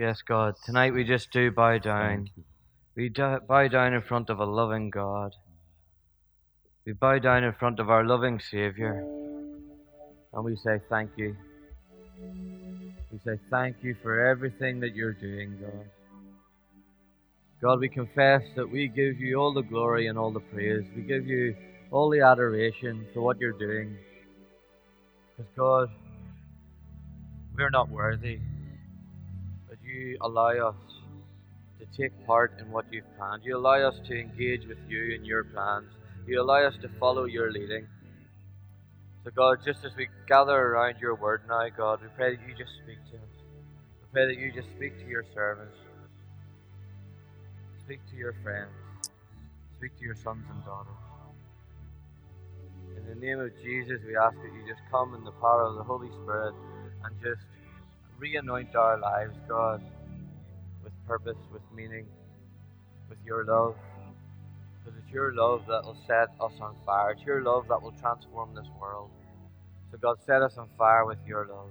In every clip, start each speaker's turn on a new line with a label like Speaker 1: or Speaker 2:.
Speaker 1: Yes, God. Tonight we just do bow down. We do- bow down in front of a loving God. We bow down in front of our loving Savior. And we say thank you. We say thank you for everything that you're doing, God. God, we confess that we give you all the glory and all the praise. We give you all the adoration for what you're doing. Because, God, we're not worthy, you allow us to take part in what you've planned. You allow us to engage with you in your plans. You allow us to follow your leading. So, God, just as we gather around your word now, God, we pray that you just speak to us. We pray that you just speak to your servants, speak to your friends, speak to your sons and daughters. In the name of Jesus, we ask that you just come in the power of the Holy Spirit and just re anoint our lives, God, with purpose, with meaning, with your love. Because it's your love that will set us on fire. It's your love that will transform this world. So, God, set us on fire with your love.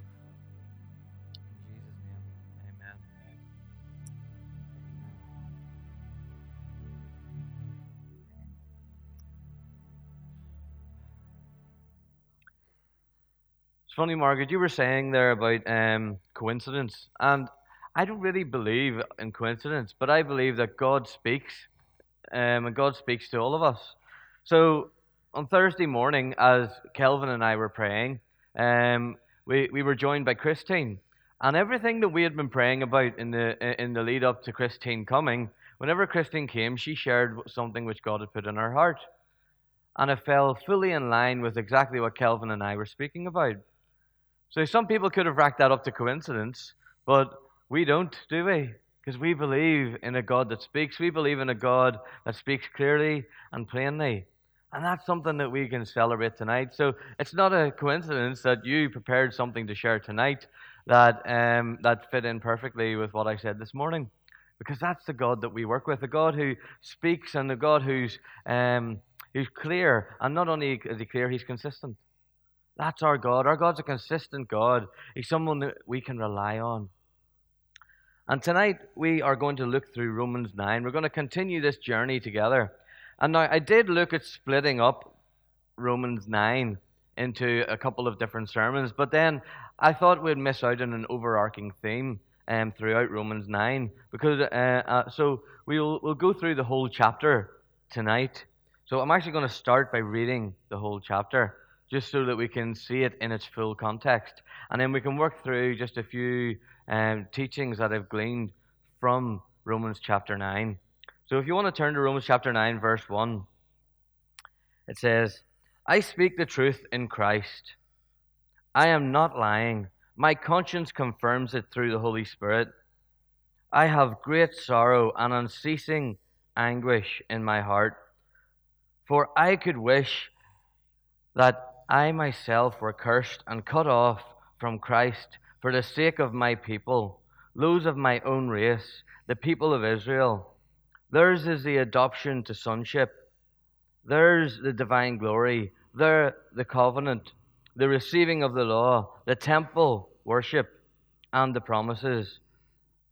Speaker 1: It's funny, Margaret, you were saying there about um, coincidence. And I don't really believe in coincidence, but I believe that God speaks um, and God speaks to all of us. So on Thursday morning, as Kelvin and I were praying, um, we, we were joined by Christine. And everything that we had been praying about in the, in the lead up to Christine coming, whenever Christine came, she shared something which God had put in her heart. And it fell fully in line with exactly what Kelvin and I were speaking about. So some people could have racked that up to coincidence, but we don't, do we? Because we believe in a God that speaks. We believe in a God that speaks clearly and plainly. And that's something that we can celebrate tonight. So it's not a coincidence that you prepared something to share tonight that, um, that fit in perfectly with what I said this morning. Because that's the God that we work with, the God who speaks and the God who's, um, who's clear. And not only is he clear, he's consistent. That's our God. Our God's a consistent God. He's someone that we can rely on. And tonight we are going to look through Romans 9. We're going to continue this journey together. And now I did look at splitting up Romans 9 into a couple of different sermons, but then I thought we'd miss out on an overarching theme um, throughout Romans 9 because uh, uh, so we'll we'll go through the whole chapter tonight. So I'm actually going to start by reading the whole chapter just so that we can see it in its full context. And then we can work through just a few um, teachings that I've gleaned from Romans chapter 9. So if you want to turn to Romans chapter 9, verse 1, it says, I speak the truth in Christ. I am not lying. My conscience confirms it through the Holy Spirit. I have great sorrow and unceasing anguish in my heart. For I could wish that I myself were cursed and cut off from Christ for the sake of my people, those of my own race, the people of Israel. Theirs is the adoption to sonship. Theirs the divine glory. Theirs the covenant, the receiving of the law, the temple worship, and the promises.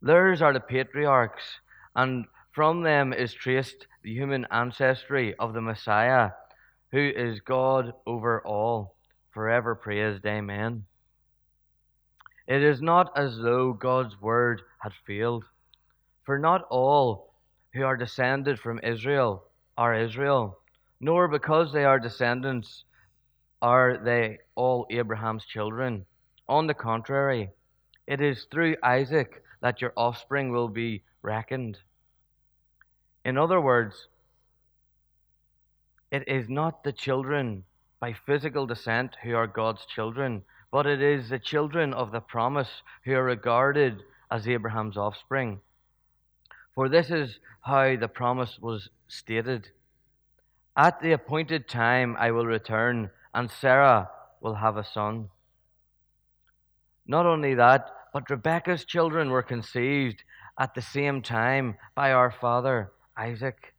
Speaker 1: Theirs are the patriarchs, and from them is traced the human ancestry of the Messiah who is God over all, forever praised. Amen. It is not as though God's word had failed, for not all who are descended from Israel are Israel, nor because they are descendants are they all Abraham's children. On the contrary, it is through Isaac that your offspring will be reckoned. In other words, it is not the children by physical descent who are God's children, but it is the children of the promise who are regarded as Abraham's offspring. For this is how the promise was stated At the appointed time I will return, and Sarah will have a son. Not only that, but Rebekah's children were conceived at the same time by our father Isaac.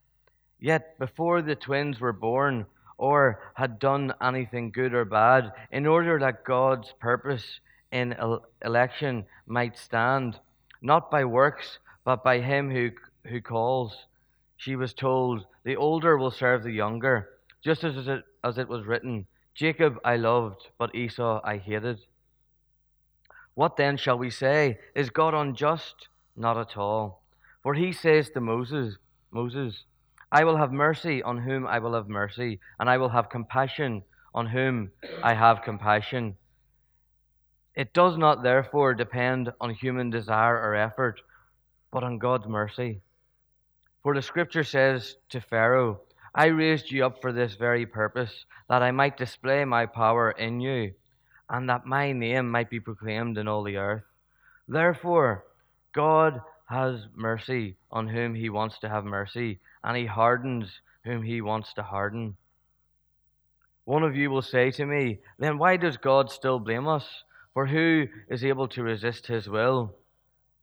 Speaker 1: Yet before the twins were born or had done anything good or bad, in order that God's purpose in election might stand, not by works, but by him who, who calls. She was told, The older will serve the younger, just as it, as it was written, Jacob I loved, but Esau I hated. What then shall we say? Is God unjust? Not at all. For he says to Moses, Moses, I will have mercy on whom I will have mercy, and I will have compassion on whom I have compassion. It does not therefore depend on human desire or effort, but on God's mercy. For the scripture says to Pharaoh, I raised you up for this very purpose, that I might display my power in you, and that my name might be proclaimed in all the earth. Therefore, God has mercy on whom he wants to have mercy, and he hardens whom he wants to harden. One of you will say to me, Then why does God still blame us? For who is able to resist his will?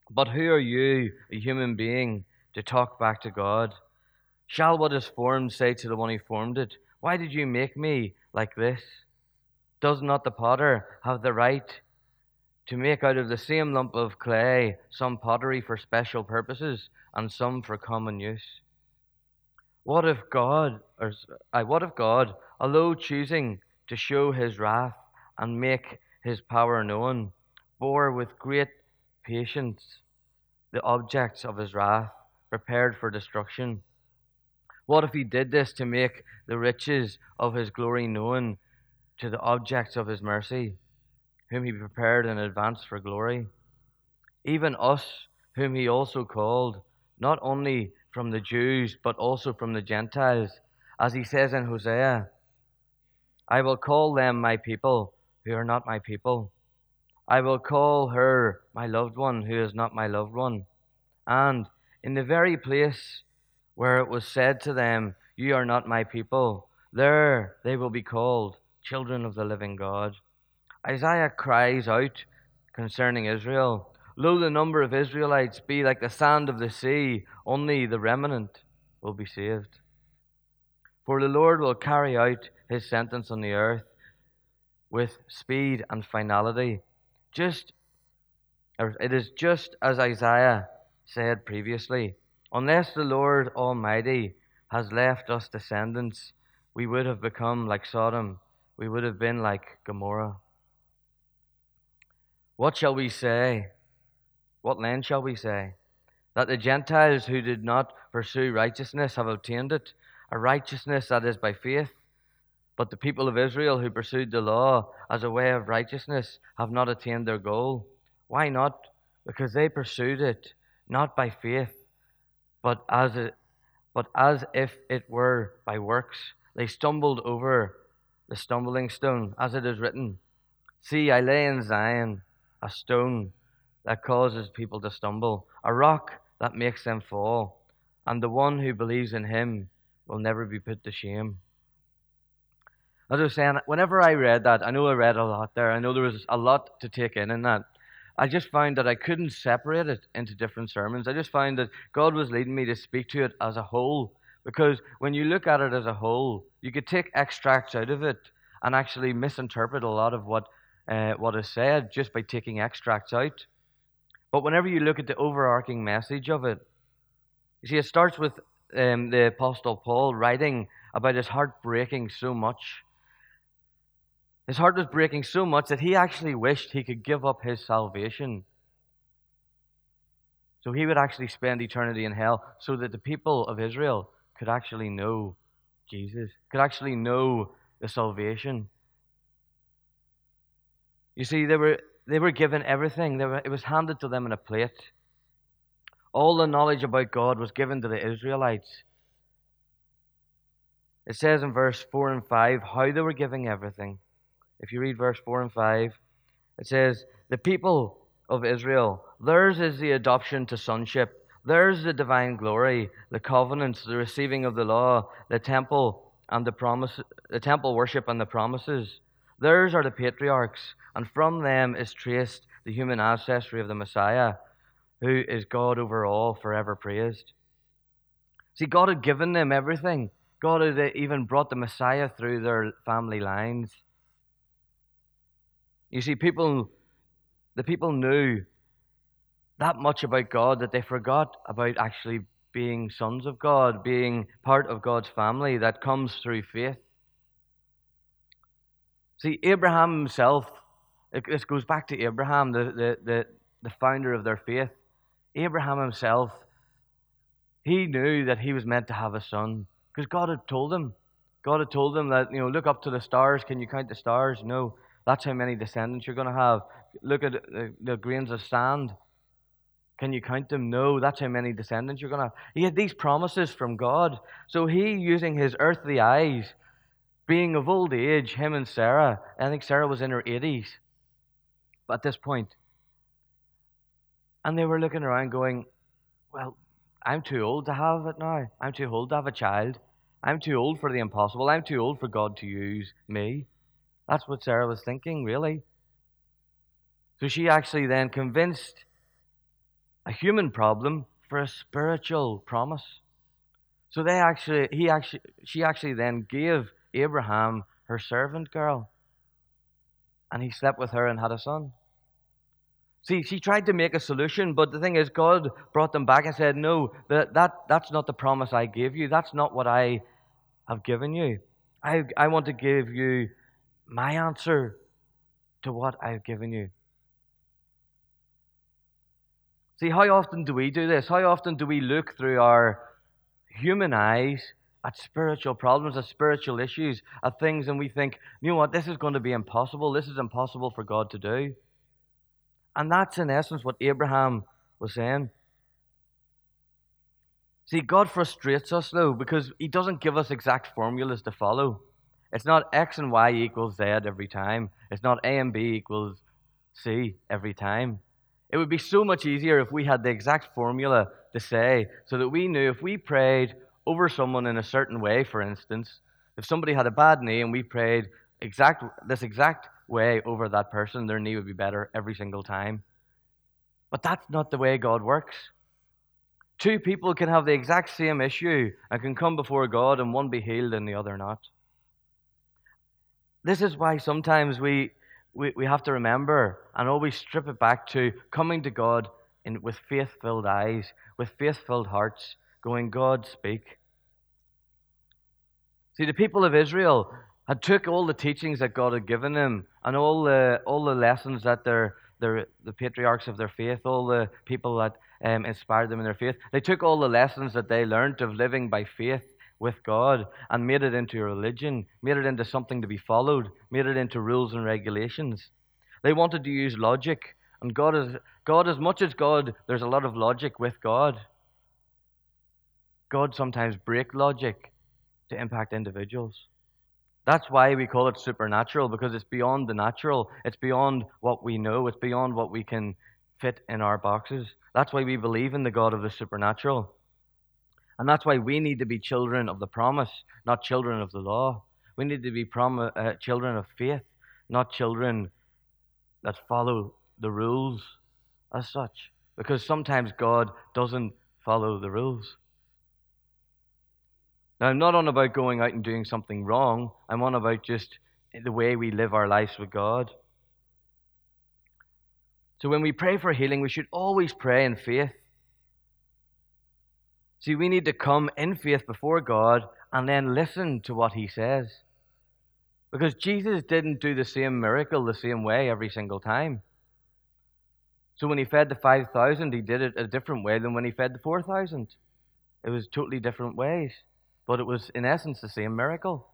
Speaker 1: But who are you, a human being, to talk back to God? Shall what is formed say to the one who formed it, Why did you make me like this? Does not the potter have the right to make out of the same lump of clay some pottery for special purposes and some for common use? What if God, or uh, what if God, although choosing to show his wrath and make his power known, bore with great patience the objects of his wrath, prepared for destruction? What if he did this to make the riches of his glory known to the objects of his mercy, whom he prepared in advance for glory? Even us, whom he also called, not only from the Jews, but also from the Gentiles, as he says in Hosea, I will call them my people who are not my people. I will call her my loved one who is not my loved one. And in the very place where it was said to them, You are not my people, there they will be called children of the living God. Isaiah cries out concerning Israel Lo, the number of Israelites be like the sand of the sea, only the remnant will be saved. For the Lord will carry out his sentence on the earth with speed and finality. Just it is just as Isaiah said previously. Unless the Lord Almighty has left us descendants, we would have become like Sodom. We would have been like Gomorrah. What shall we say? What then shall we say? That the Gentiles who did not pursue righteousness have obtained it, a righteousness that is by faith. But the people of Israel who pursued the law as a way of righteousness have not attained their goal. Why not? Because they pursued it not by faith, but as, it, but as if it were by works. They stumbled over the stumbling stone, as it is written See, I lay in Zion a stone that causes people to stumble, a rock that makes them fall, and the one who believes in him will never be put to shame. As I was saying, whenever I read that, I know I read a lot there. I know there was a lot to take in in that. I just found that I couldn't separate it into different sermons. I just found that God was leading me to speak to it as a whole. Because when you look at it as a whole, you could take extracts out of it and actually misinterpret a lot of what, uh, what is said just by taking extracts out. But whenever you look at the overarching message of it, you see, it starts with um, the Apostle Paul writing about his heart breaking so much. His heart was breaking so much that he actually wished he could give up his salvation. So he would actually spend eternity in hell so that the people of Israel could actually know Jesus, could actually know the salvation. You see, they were they were given everything, were, it was handed to them in a plate. All the knowledge about God was given to the Israelites. It says in verse 4 and 5 how they were giving everything. If you read verse 4 and 5, it says, The people of Israel, theirs is the adoption to sonship, theirs the divine glory, the covenants, the receiving of the law, the temple and the promise, the temple worship and the promises. Theirs are the patriarchs, and from them is traced the human ancestry of the Messiah, who is God over all, forever praised. See, God had given them everything. God had even brought the Messiah through their family lines. You see, people, the people knew that much about God that they forgot about actually being sons of God, being part of God's family that comes through faith. See, Abraham himself, this goes back to Abraham, the, the, the, the founder of their faith. Abraham himself, he knew that he was meant to have a son because God had told him. God had told him that, you know, look up to the stars. Can you count the stars? No. That's how many descendants you're going to have. Look at the, the grains of sand. Can you count them? No, that's how many descendants you're going to have. He had these promises from God. So he, using his earthly eyes, being of old age, him and Sarah, I think Sarah was in her 80s at this point. And they were looking around going, Well, I'm too old to have it now. I'm too old to have a child. I'm too old for the impossible. I'm too old for God to use me. That's what Sarah was thinking, really. So she actually then convinced a human problem for a spiritual promise. So they actually, he actually, she actually then gave Abraham her servant girl, and he slept with her and had a son. See, she tried to make a solution, but the thing is, God brought them back and said, No, that, that, that's not the promise I gave you. That's not what I have given you. I, I want to give you my answer to what I've given you. See, how often do we do this? How often do we look through our human eyes at spiritual problems, at spiritual issues, at things, and we think, you know what, this is going to be impossible. This is impossible for God to do. And that's in essence what Abraham was saying. See, God frustrates us though because He doesn't give us exact formulas to follow. It's not X and Y equals Z every time. It's not A and B equals C every time. It would be so much easier if we had the exact formula to say so that we knew if we prayed over someone in a certain way, for instance, if somebody had a bad knee and we prayed exact this exact way over that person, their knee would be better every single time. But that's not the way God works. Two people can have the exact same issue and can come before God and one be healed and the other not. This is why sometimes we, we, we have to remember and always strip it back to coming to God in, with faith filled eyes, with faith filled hearts, going, God, speak. See, the people of Israel, had took all the teachings that God had given them and all the all the lessons that their their the patriarchs of their faith, all the people that um, inspired them in their faith, they took all the lessons that they learned of living by faith with God and made it into a religion, made it into something to be followed, made it into rules and regulations. They wanted to use logic, and God is God as much as God. There's a lot of logic with God. God sometimes break logic to impact individuals. That's why we call it supernatural, because it's beyond the natural. It's beyond what we know. It's beyond what we can fit in our boxes. That's why we believe in the God of the supernatural. And that's why we need to be children of the promise, not children of the law. We need to be prom- uh, children of faith, not children that follow the rules as such. Because sometimes God doesn't follow the rules. Now, I'm not on about going out and doing something wrong. I'm on about just the way we live our lives with God. So when we pray for healing, we should always pray in faith. See, we need to come in faith before God and then listen to what He says. Because Jesus didn't do the same miracle the same way every single time. So when He fed the 5,000, He did it a different way than when He fed the 4,000. It was totally different ways but it was in essence the same miracle.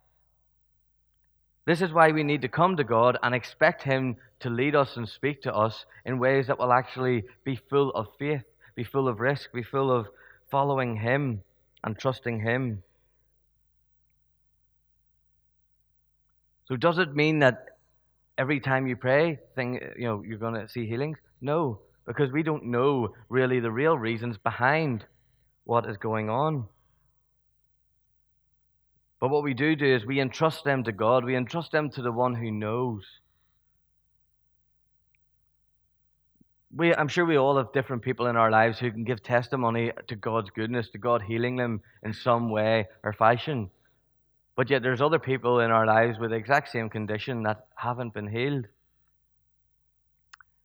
Speaker 1: This is why we need to come to God and expect Him to lead us and speak to us in ways that will actually be full of faith, be full of risk, be full of following Him and trusting Him. So, does it mean that every time you pray, thing, you know, you're going to see healings? No, because we don't know really the real reasons behind what is going on. But what we do do is we entrust them to God, we entrust them to the one who knows. We, I'm sure we all have different people in our lives who can give testimony to God's goodness, to God healing them in some way or fashion. But yet there's other people in our lives with the exact same condition that haven't been healed.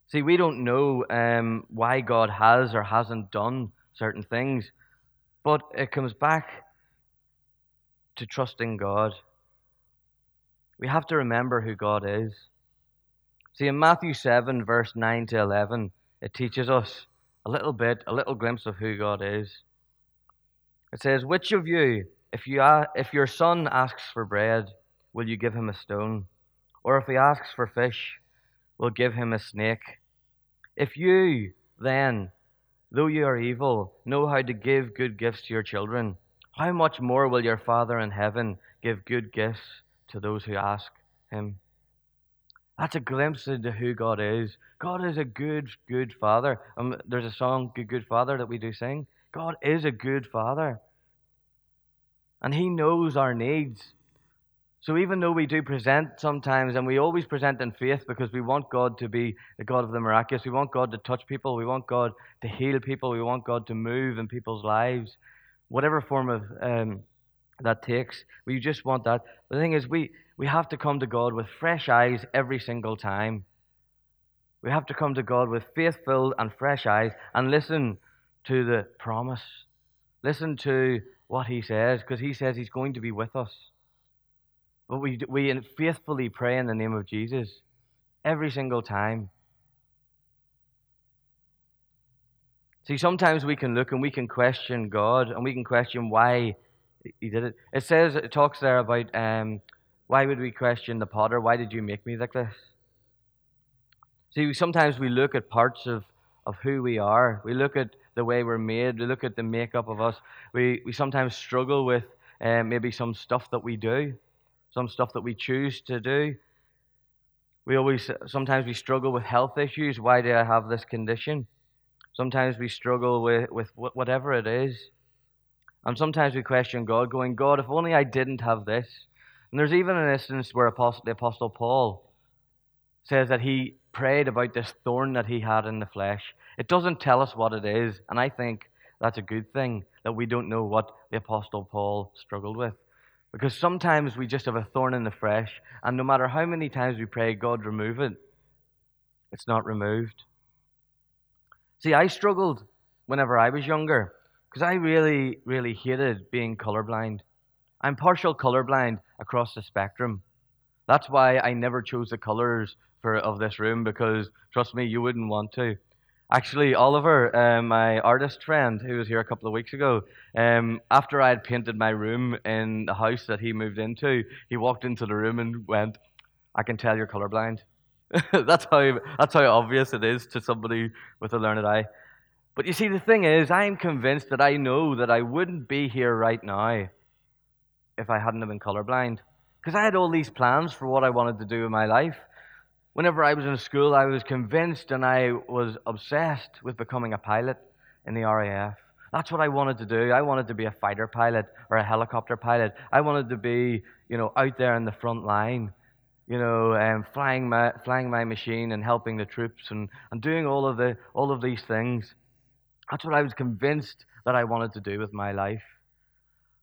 Speaker 1: See, we don't know um, why God has or hasn't done certain things, but it comes back to trusting God. We have to remember who God is. See, in Matthew 7, verse 9 to 11, it teaches us a little bit, a little glimpse of who God is. It says, Which of you, if, you, if your son asks for bread, will you give him a stone? Or if he asks for fish, will give him a snake? If you, then, though you are evil, know how to give good gifts to your children, how much more will your Father in heaven give good gifts to those who ask him? That's a glimpse into who God is. God is a good, good Father. Um, there's a song, Good, Good Father, that we do sing. God is a good Father. And He knows our needs. So even though we do present sometimes, and we always present in faith because we want God to be the God of the miraculous, we want God to touch people, we want God to heal people, we want God to move in people's lives, whatever form of um, that takes. We just want that. The thing is, we, we have to come to God with fresh eyes every single time. We have to come to God with faith filled and fresh eyes and listen to the promise. Listen to what He says, because He says He's going to be with us. But we, we faithfully pray in the name of Jesus every single time. See, sometimes we can look and we can question God and we can question why He did it. It says, it talks there about um, why would we question the potter? Why did you make me like this? See, sometimes we look at parts of, of who we are. We look at the way we're made. We look at the makeup of us. We, we sometimes struggle with um, maybe some stuff that we do some stuff that we choose to do. We always, sometimes we struggle with health issues. Why do I have this condition? Sometimes we struggle with, with whatever it is. And sometimes we question God, going, God, if only I didn't have this. And there's even an instance where Apostle, the Apostle Paul says that he prayed about this thorn that he had in the flesh. It doesn't tell us what it is, and I think that's a good thing that we don't know what the Apostle Paul struggled with. Because sometimes we just have a thorn in the flesh, and no matter how many times we pray, God, remove it, it's not removed. See, I struggled whenever I was younger because I really, really hated being colorblind. I'm partial colorblind across the spectrum. That's why I never chose the colors for of this room because trust me, you wouldn't want to. Actually, Oliver, uh, my artist friend who was here a couple of weeks ago, um, after I had painted my room in the house that he moved into, he walked into the room and went, "I can tell you're colorblind." that's how that's how obvious it is to somebody with a learned eye. But you see, the thing is, I'm convinced that I know that I wouldn't be here right now if I hadn't been colorblind, because I had all these plans for what I wanted to do in my life. Whenever I was in school, I was convinced and I was obsessed with becoming a pilot in the RAF. That's what I wanted to do. I wanted to be a fighter pilot or a helicopter pilot. I wanted to be, you know, out there in the front line, you know, um, flying my flying my machine and helping the troops and, and doing all of the all of these things. That's what I was convinced that I wanted to do with my life.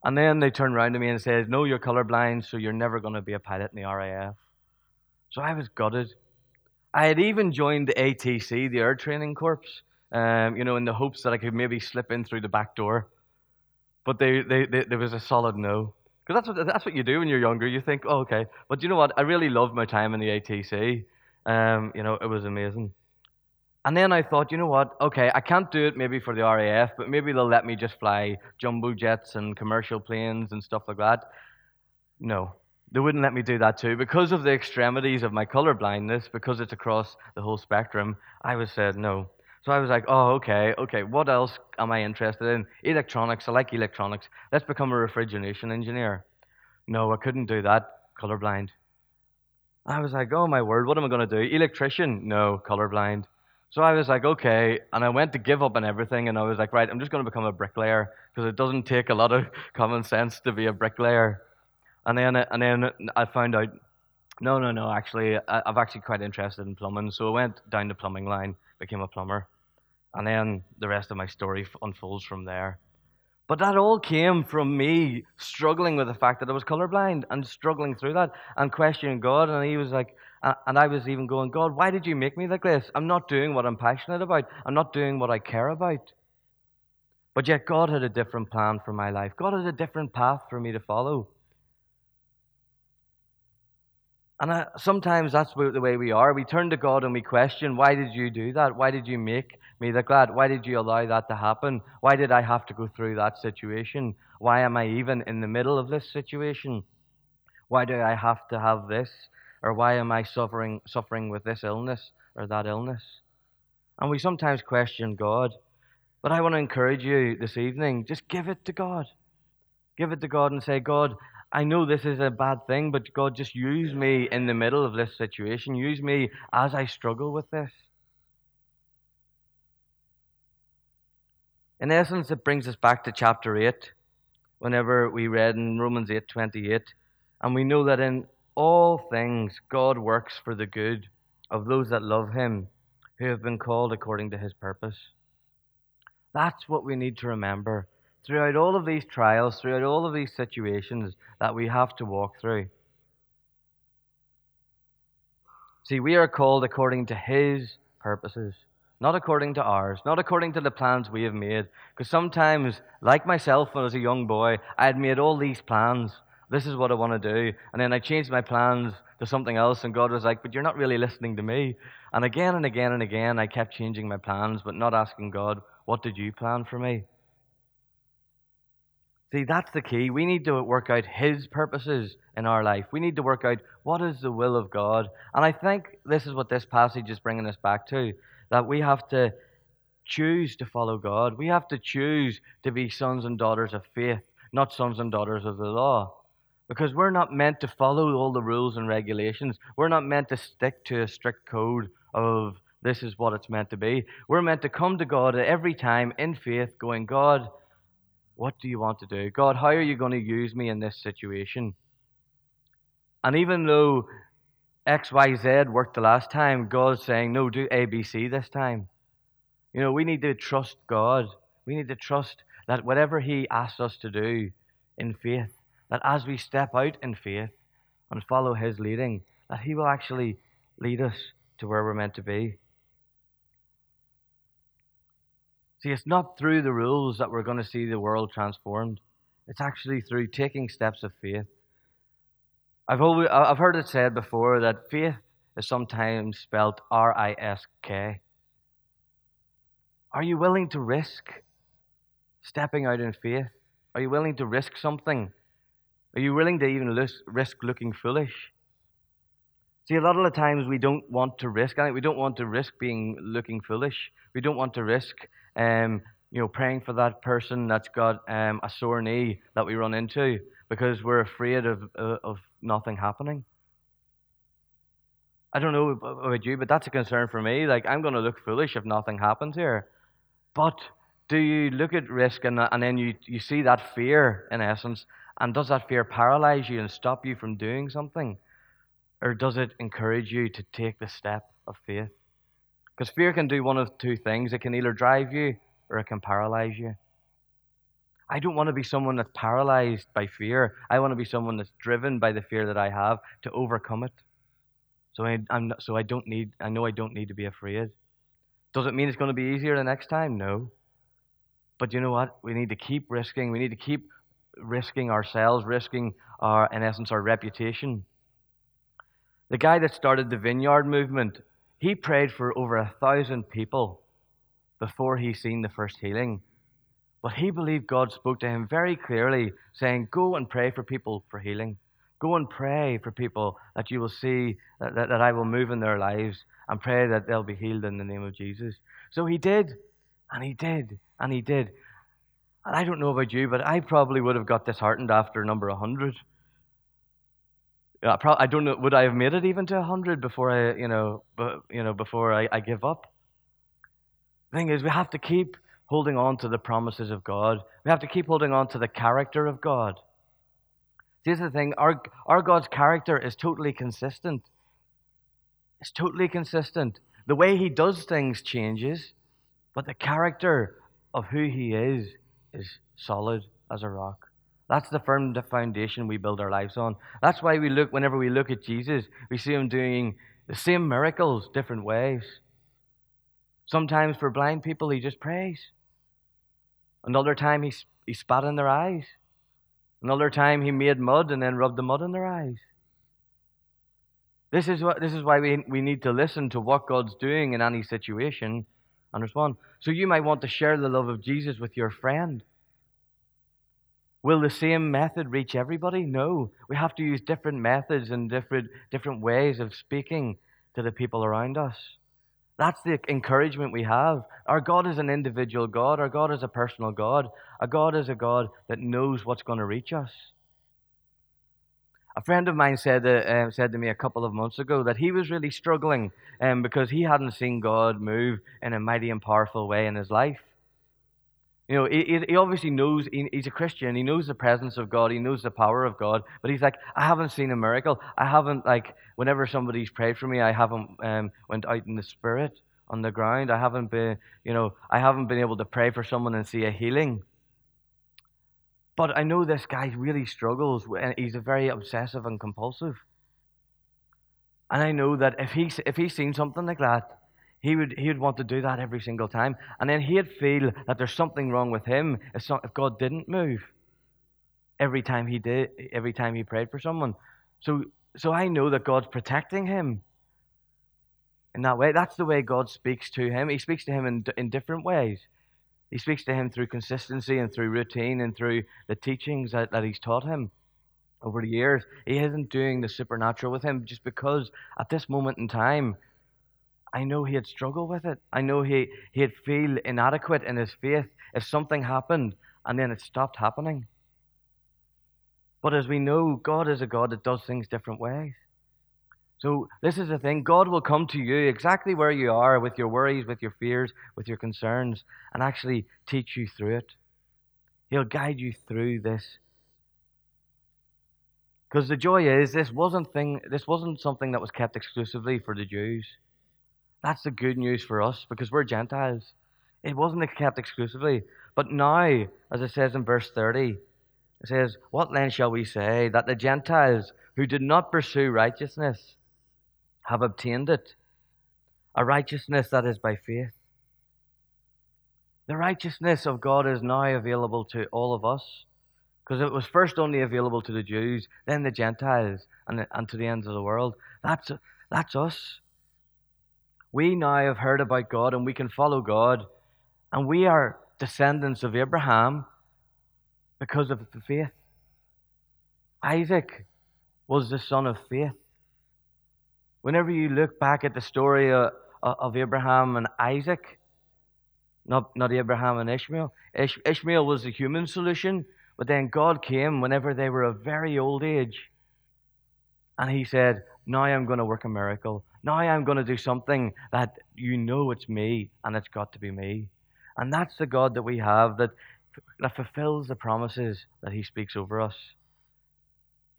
Speaker 1: And then they turned around to me and said, "No, you're colorblind, so you're never going to be a pilot in the RAF." So I was gutted. I had even joined the ATC, the Air Training Corps, um, you know, in the hopes that I could maybe slip in through the back door. But they, they, they there was a solid no. Because that's what, that's what you do when you're younger. You think, oh, okay. But you know what? I really loved my time in the ATC. Um, you know, it was amazing. And then I thought, you know what? Okay, I can't do it maybe for the RAF, but maybe they'll let me just fly jumbo jets and commercial planes and stuff like that. No, they wouldn't let me do that too. Because of the extremities of my color blindness, because it's across the whole spectrum, I was said no. So I was like, oh, okay, okay, what else am I interested in? Electronics, I like electronics. Let's become a refrigeration engineer. No, I couldn't do that, colorblind. I was like, oh my word, what am I going to do? Electrician? No, colorblind. So I was like, okay. And I went to give up on everything, and I was like, right, I'm just going to become a bricklayer because it doesn't take a lot of common sense to be a bricklayer. And then, and then I found out, no, no, no, actually, I, I'm actually quite interested in plumbing. So I went down the plumbing line, became a plumber. And then the rest of my story unfolds from there. But that all came from me struggling with the fact that I was colorblind and struggling through that and questioning God. And He was like, and I was even going, God, why did you make me like this? I'm not doing what I'm passionate about. I'm not doing what I care about. But yet, God had a different plan for my life. God had a different path for me to follow. And I, sometimes that's the way we are. We turn to God and we question, why did you do that? Why did you make me that glad? Why did you allow that to happen? Why did I have to go through that situation? Why am I even in the middle of this situation? Why do I have to have this? Or why am I suffering suffering with this illness or that illness? And we sometimes question God. But I want to encourage you this evening, just give it to God. Give it to God and say, God, I know this is a bad thing, but God, just use me in the middle of this situation. Use me as I struggle with this. In essence, it brings us back to chapter 8, whenever we read in Romans 8 28. And we know that in all things, God works for the good of those that love Him, who have been called according to His purpose. That's what we need to remember throughout all of these trials, throughout all of these situations that we have to walk through. See, we are called according to His purposes, not according to ours, not according to the plans we have made. Because sometimes, like myself when I was a young boy, I had made all these plans. This is what I want to do. And then I changed my plans to something else, and God was like, But you're not really listening to me. And again and again and again, I kept changing my plans, but not asking God, What did you plan for me? See, that's the key. We need to work out His purposes in our life. We need to work out what is the will of God. And I think this is what this passage is bringing us back to that we have to choose to follow God. We have to choose to be sons and daughters of faith, not sons and daughters of the law. Because we're not meant to follow all the rules and regulations. We're not meant to stick to a strict code of this is what it's meant to be. We're meant to come to God every time in faith, going, God, what do you want to do? God, how are you going to use me in this situation? And even though XYZ worked the last time, God's saying, no, do ABC this time. You know, we need to trust God. We need to trust that whatever He asks us to do in faith, that as we step out in faith and follow His leading, that He will actually lead us to where we're meant to be. See, it's not through the rules that we're going to see the world transformed. It's actually through taking steps of faith. I've, always, I've heard it said before that faith is sometimes spelled R I S K. Are you willing to risk stepping out in faith? Are you willing to risk something? Are you willing to even risk looking foolish? See, a lot of the times we don't want to risk. I think we don't want to risk being looking foolish. We don't want to risk um, you know, praying for that person that's got um, a sore knee that we run into because we're afraid of, uh, of nothing happening. I don't know about you, but that's a concern for me. Like, I'm going to look foolish if nothing happens here. But do you look at risk and, and then you, you see that fear, in essence, and does that fear paralyze you and stop you from doing something? Or does it encourage you to take the step of faith? Because fear can do one of two things it can either drive you or it can paralyze you. I don't want to be someone that's paralyzed by fear. I want to be someone that's driven by the fear that I have to overcome it. So I, am so I don't need. I know I don't need to be afraid. Does it mean it's going to be easier the next time? No. But you know what? We need to keep risking. We need to keep risking ourselves, risking our, in essence, our reputation. The guy that started the vineyard movement he prayed for over a thousand people before he seen the first healing. But he believed God spoke to him very clearly, saying, Go and pray for people for healing. Go and pray for people that you will see that, that, that I will move in their lives and pray that they'll be healed in the name of Jesus. So he did, and he did, and he did. And I don't know about you, but I probably would have got disheartened after number 100. I, pro- I don't know. Would I have made it even to hundred before I, you know, but, you know, before I, I give up? The thing is, we have to keep holding on to the promises of God. We have to keep holding on to the character of God. See, here's the thing: our our God's character is totally consistent. It's totally consistent. The way He does things changes, but the character of who He is is solid as a rock. That's the firm foundation we build our lives on. That's why we look, whenever we look at Jesus, we see him doing the same miracles, different ways. Sometimes for blind people, he just prays. Another time, he, he spat in their eyes. Another time, he made mud and then rubbed the mud in their eyes. This is, what, this is why we, we need to listen to what God's doing in any situation and respond. So you might want to share the love of Jesus with your friend. Will the same method reach everybody? No. We have to use different methods and different, different ways of speaking to the people around us. That's the encouragement we have. Our God is an individual God. Our God is a personal God. Our God is a God that knows what's going to reach us. A friend of mine said, uh, said to me a couple of months ago that he was really struggling um, because he hadn't seen God move in a mighty and powerful way in his life. You know, he, he obviously knows he, he's a Christian. He knows the presence of God. He knows the power of God. But he's like, I haven't seen a miracle. I haven't like whenever somebody's prayed for me, I haven't um, went out in the spirit on the ground. I haven't been, you know, I haven't been able to pray for someone and see a healing. But I know this guy really struggles. And he's a very obsessive and compulsive. And I know that if he's if he's seen something like that, he would, he would want to do that every single time. And then he'd feel that there's something wrong with him if, some, if God didn't move every time he did, every time he prayed for someone. So, so I know that God's protecting him in that way. That's the way God speaks to him. He speaks to him in, in different ways. He speaks to him through consistency and through routine and through the teachings that, that he's taught him over the years. He isn't doing the supernatural with him just because at this moment in time, I know he'd struggle with it. I know he, he'd feel inadequate in his faith if something happened and then it stopped happening. But as we know, God is a God that does things different ways. So, this is the thing God will come to you exactly where you are with your worries, with your fears, with your concerns, and actually teach you through it. He'll guide you through this. Because the joy is this wasn't thing this wasn't something that was kept exclusively for the Jews. That's the good news for us because we're Gentiles. It wasn't kept exclusively. But now, as it says in verse 30, it says, What then shall we say? That the Gentiles who did not pursue righteousness have obtained it, a righteousness that is by faith. The righteousness of God is now available to all of us because it was first only available to the Jews, then the Gentiles, and, and to the ends of the world. That's, that's us. We now have heard about God and we can follow God. And we are descendants of Abraham because of the faith. Isaac was the son of faith. Whenever you look back at the story of, of Abraham and Isaac, not, not Abraham and Ishmael, Ish, Ishmael was the human solution, but then God came whenever they were a very old age. And he said, Now I'm going to work a miracle. Now I'm going to do something that you know it's me and it's got to be me. And that's the God that we have that, that fulfills the promises that He speaks over us.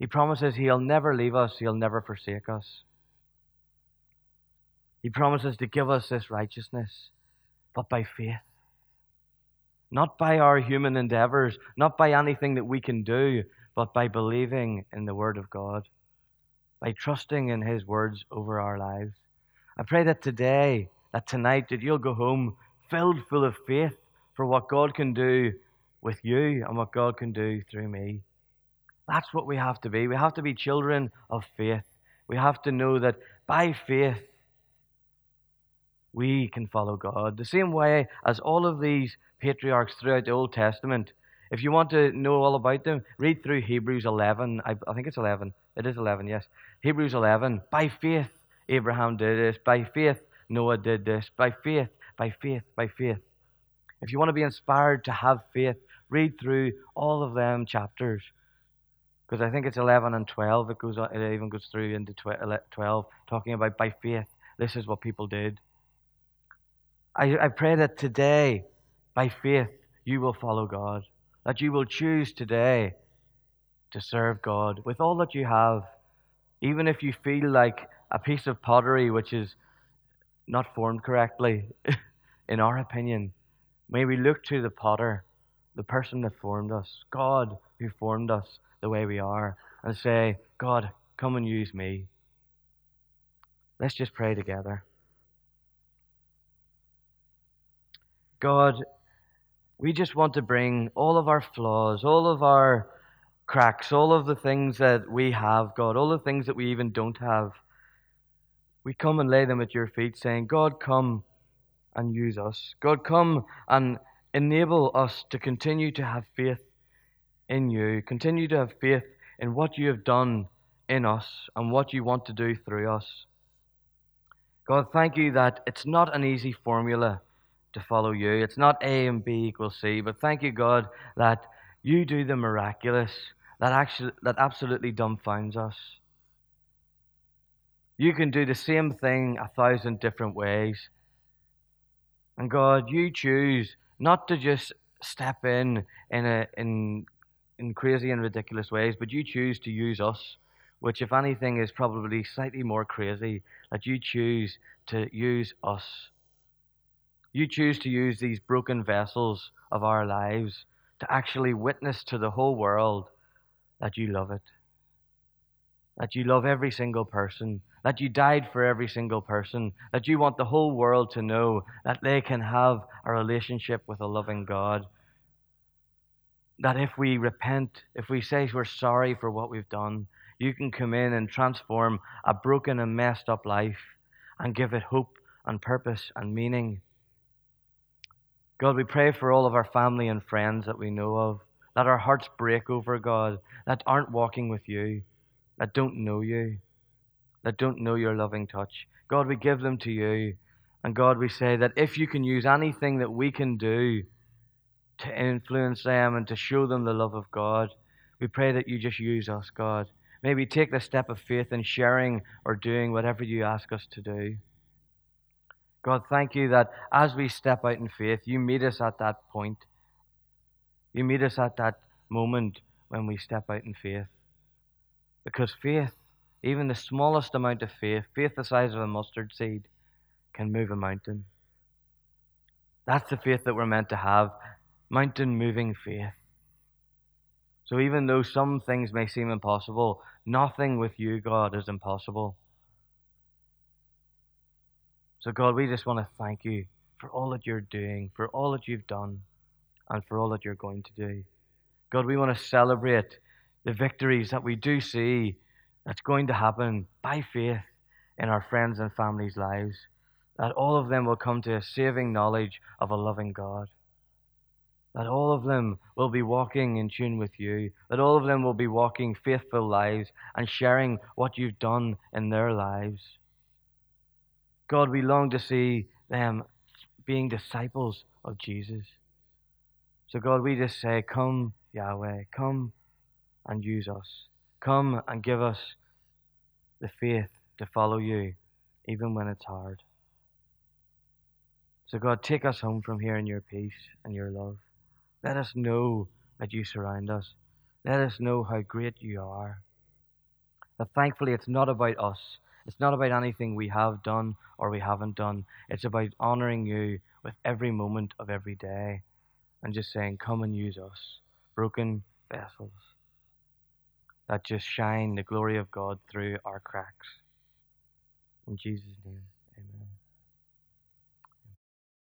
Speaker 1: He promises He'll never leave us, He'll never forsake us. He promises to give us this righteousness, but by faith. Not by our human endeavors, not by anything that we can do, but by believing in the Word of God by trusting in His words over our lives. I pray that today, that tonight, that you'll go home filled full of faith for what God can do with you and what God can do through me. That's what we have to be. We have to be children of faith. We have to know that by faith, we can follow God. The same way as all of these patriarchs throughout the Old Testament. If you want to know all about them, read through Hebrews 11. I, I think it's 11. It is 11, yes. Hebrews 11. By faith, Abraham did this. By faith, Noah did this. By faith, by faith, by faith. If you want to be inspired to have faith, read through all of them chapters. Because I think it's 11 and 12. It goes. It even goes through into 12, talking about by faith. This is what people did. I, I pray that today, by faith, you will follow God. That you will choose today to serve God with all that you have, even if you feel like a piece of pottery which is not formed correctly, in our opinion. May we look to the potter. the person that formed us, God who formed us the way we are, and say, God, come and use me. Let's just pray together. God, we just want to bring all of our flaws, all of our cracks, all of the things that we have, God, all the things that we even don't have. We come and lay them at your feet, saying, God, come and use us. God, come and enable us to continue to have faith in you, continue to have faith in what you have done in us and what you want to do through us. God, thank you that it's not an easy formula to follow you. It's not A and B equals C, but thank you, God, that you do the miraculous that actually that absolutely dumbfounds us. You can do the same thing a thousand different ways. And God, you choose not to just step in in a in in crazy and ridiculous ways, but you choose to use us, which if anything is probably slightly more crazy, that you choose to use us. You choose to use these broken vessels of our lives to actually witness to the whole world that you love it. That you love every single person. That you died for every single person. That you want the whole world to know that they can have a relationship with a loving God. That if we repent, if we say we're sorry for what we've done, you can come in and transform a broken and messed up life and give it hope and purpose and meaning. God, we pray for all of our family and friends that we know of that our hearts break over, God, that aren't walking with you, that don't know you, that don't know your loving touch. God, we give them to you. And God, we say that if you can use anything that we can do to influence them and to show them the love of God, we pray that you just use us, God. Maybe take the step of faith in sharing or doing whatever you ask us to do. God, thank you that as we step out in faith, you meet us at that point you meet us at that moment when we step out in faith. Because faith, even the smallest amount of faith, faith the size of a mustard seed, can move a mountain. That's the faith that we're meant to have mountain moving faith. So even though some things may seem impossible, nothing with you, God, is impossible. So, God, we just want to thank you for all that you're doing, for all that you've done and for all that you're going to do. God, we want to celebrate the victories that we do see that's going to happen by faith in our friends and families' lives. That all of them will come to a saving knowledge of a loving God. That all of them will be walking in tune with you. That all of them will be walking faithful lives and sharing what you've done in their lives. God, we long to see them being disciples of Jesus. So, God, we just say, Come, Yahweh, come and use us. Come and give us the faith to follow you, even when it's hard. So, God, take us home from here in your peace and your love. Let us know that you surround us. Let us know how great you are. But thankfully, it's not about us. It's not about anything we have done or we haven't done. It's about honoring you with every moment of every day and just saying, Come and use us, broken vessels that just shine the glory of God through our cracks. In Jesus' name.